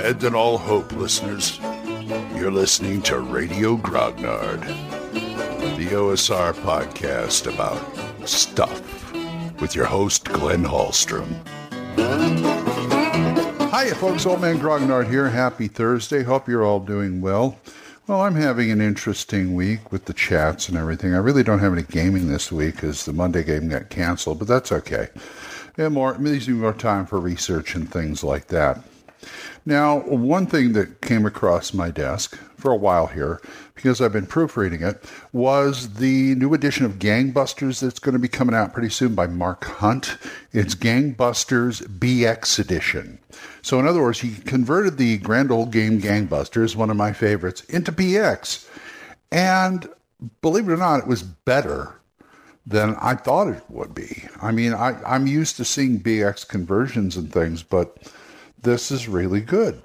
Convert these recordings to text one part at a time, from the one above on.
Abandon all hope, listeners. You're listening to Radio Grognard, the OSR podcast about stuff with your host, Glenn Hallstrom. Hiya, folks. Old Man Grognard here. Happy Thursday. Hope you're all doing well. Well, I'm having an interesting week with the chats and everything. I really don't have any gaming this week because the Monday game got canceled, but that's okay. And more, it leaves me more time for research and things like that. Now, one thing that came across my desk for a while here, because I've been proofreading it, was the new edition of Gangbusters that's going to be coming out pretty soon by Mark Hunt. It's Gangbusters BX Edition. So, in other words, he converted the grand old game Gangbusters, one of my favorites, into BX. And believe it or not, it was better than I thought it would be. I mean, I, I'm used to seeing BX conversions and things, but this is really good.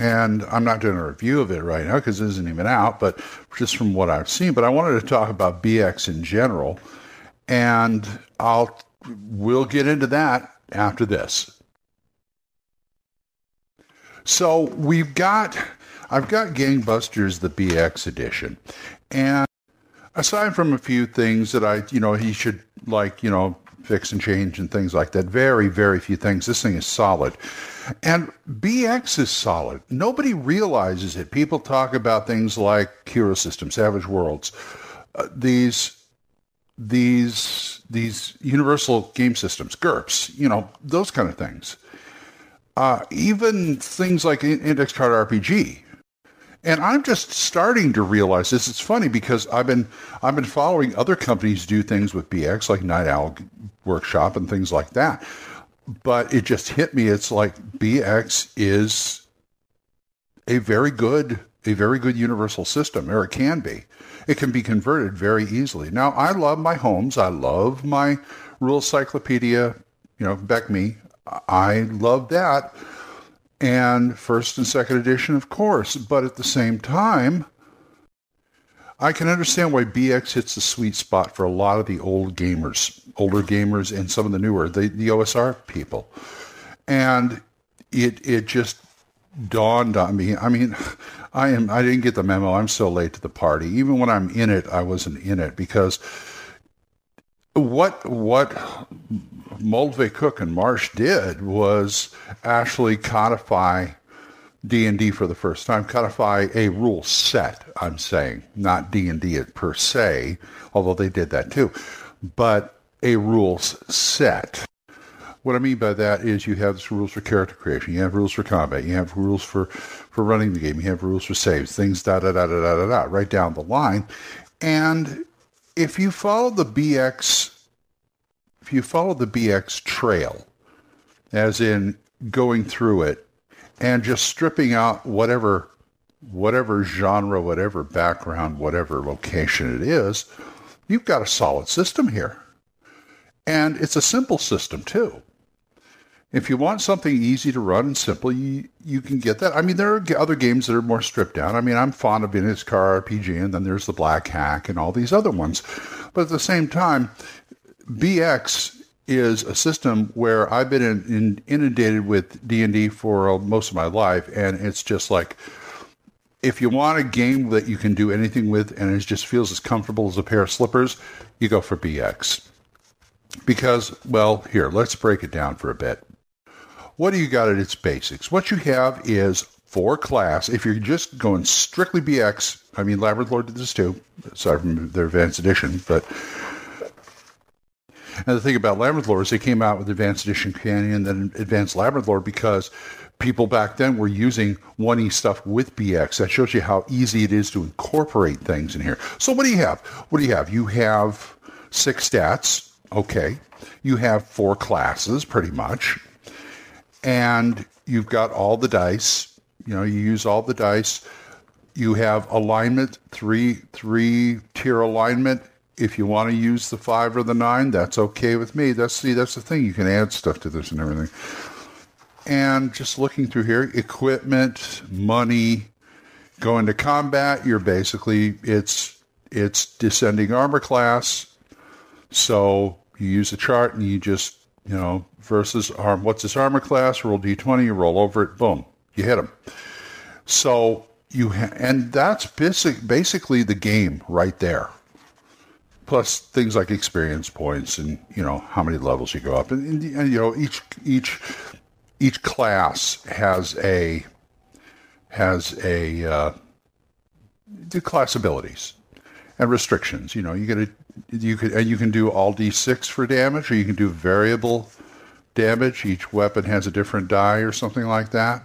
And I'm not doing a review of it right now because it isn't even out, but just from what I've seen. But I wanted to talk about BX in general, and I'll we'll get into that after this. So we've got I've got Gangbusters the BX edition, and aside from a few things that I you know he should like you know fix and change and things like that, very very few things. This thing is solid. And BX is solid. Nobody realizes it. People talk about things like Hero System, Savage Worlds, uh, these these these universal game systems, GURPS, you know, those kind of things. Uh, even things like Index Card RPG. And I'm just starting to realize this. It's funny because I've been I've been following other companies do things with BX, like Night Owl Workshop and things like that but it just hit me. It's like BX is a very good, a very good universal system, or it can be. It can be converted very easily. Now, I love my Holmes. I love my Rules Cyclopedia, you know, BECMI. I love that. And first and second edition, of course. But at the same time, I can understand why BX hits the sweet spot for a lot of the old gamers, older gamers, and some of the newer, the, the OSR people. And it it just dawned on me. I mean, I am I didn't get the memo. I'm so late to the party. Even when I'm in it, I wasn't in it because what what Moldvay Cook and Marsh did was actually codify D&D for the first time, codify a rule set, I'm saying, not D&D per se, although they did that too, but a rules set. What I mean by that is you have rules for character creation, you have rules for combat, you have rules for, for running the game, you have rules for saves, things da da da da da da da, right down the line. And if you follow the BX if you follow the BX trail, as in going through it and just stripping out whatever whatever genre, whatever background, whatever location it is, you've got a solid system here. And it's a simple system too. If you want something easy to run and simple, you, you can get that. I mean, there are other games that are more stripped down. I mean, I'm fond of Index Card RPG, and then there's the Black Hack and all these other ones. But at the same time, BX is a system where I've been in, in, inundated with D and D for uh, most of my life, and it's just like if you want a game that you can do anything with and it just feels as comfortable as a pair of slippers, you go for BX. Because, well, here, let's break it down for a bit. What do you got at its basics? What you have is for class, if you're just going strictly BX, I mean, Labyrinth Lord did this too, aside from their advanced edition, but and the thing about Labyrinth Lord is they came out with Advanced Edition Companion and then Advanced Labyrinth Lord because people back then were using 1E stuff with BX. That shows you how easy it is to incorporate things in here. So what do you have? What do you have? You have six stats. Okay. You have four classes, pretty much. And you've got all the dice. You know, you use all the dice. You have alignment, three three tier alignment if you want to use the five or the nine, that's okay with me. That's see, that's the thing. You can add stuff to this and everything. And just looking through here, equipment, money, going to combat, you're basically it's it's descending armor class. So you use a chart and you just, you know, versus arm what's this armor class, roll D twenty, you roll over it, boom. you hit them. So you ha- and that's basic, basically the game right there. Plus things like experience points and you know how many levels you go up, and, and, and you know each each each class has a has a uh, class abilities and restrictions. You know, you get a you can and you can do all d6 for damage, or you can do variable damage. Each weapon has a different die or something like that,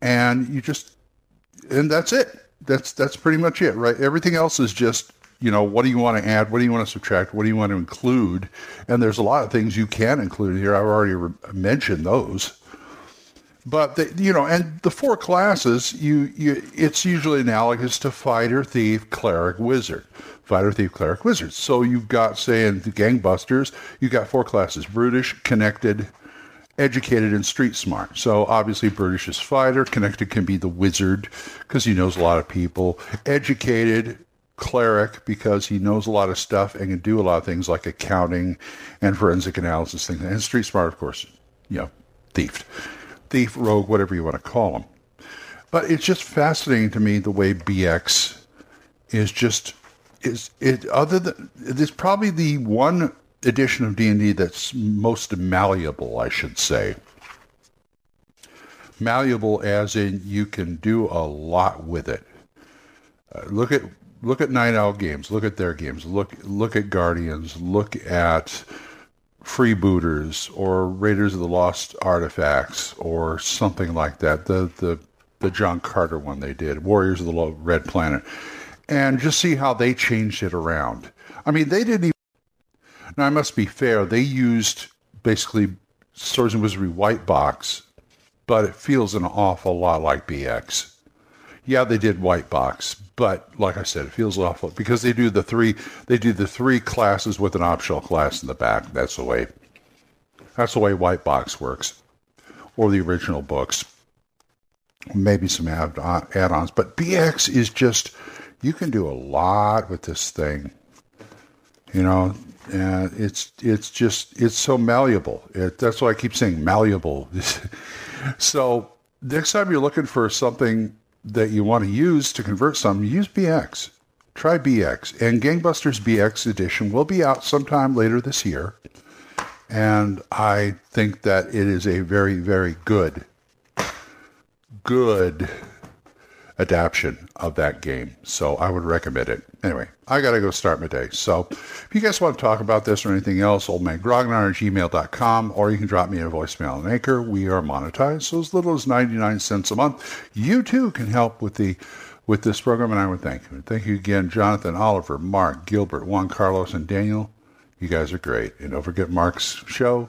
and you just and that's it. That's that's pretty much it, right? Everything else is just you know what do you want to add, what do you want to subtract, what do you want to include, and there's a lot of things you can include here. I've already re- mentioned those. But the, you know, and the four classes, you, you, it's usually analogous to fighter, thief, cleric, wizard. Fighter, thief, cleric, wizard. So you've got, say, in the gangbusters, you've got four classes: brutish, connected, educated, and street smart. So obviously, brutish is fighter. Connected can be the wizard because he knows a lot of people. Educated, cleric because he knows a lot of stuff and can do a lot of things like accounting and forensic analysis things. And street smart, of course, you know, thief thief, rogue, whatever you want to call him. But it's just fascinating to me the way BX is just is it other than it's probably the one edition of D&D that's most malleable, I should say. Malleable as in you can do a lot with it. Uh, look at look at Night Owl games, look at their games, look look at Guardians, look at freebooters or Raiders of the Lost Artifacts or something like that. The the the John Carter one they did, Warriors of the Red Planet, and just see how they changed it around. I mean, they didn't even. Now I must be fair. They used basically Swords and Wizardry white box, but it feels an awful lot like BX. Yeah, they did white box, but like I said, it feels awful because they do the three they do the three classes with an optional class in the back. That's the way that's the way white box works, or the original books. Maybe some add uh, add-ons, but BX is just you can do a lot with this thing. You know, and it's it's just it's so malleable. It, that's why I keep saying malleable. so next time you're looking for something that you want to use to convert some, use BX. Try BX. And Gangbusters BX edition will be out sometime later this year. And I think that it is a very, very good, good adaptation of that game. So I would recommend it. Anyway, I got to go start my day. So if you guys want to talk about this or anything else, oldmangrognar at gmail.com, or you can drop me a voicemail on Anchor. We are monetized, so as little as 99 cents a month. You too can help with the with this program, and I would thank you. Thank you again, Jonathan, Oliver, Mark, Gilbert, Juan Carlos, and Daniel. You guys are great. And don't forget Mark's show,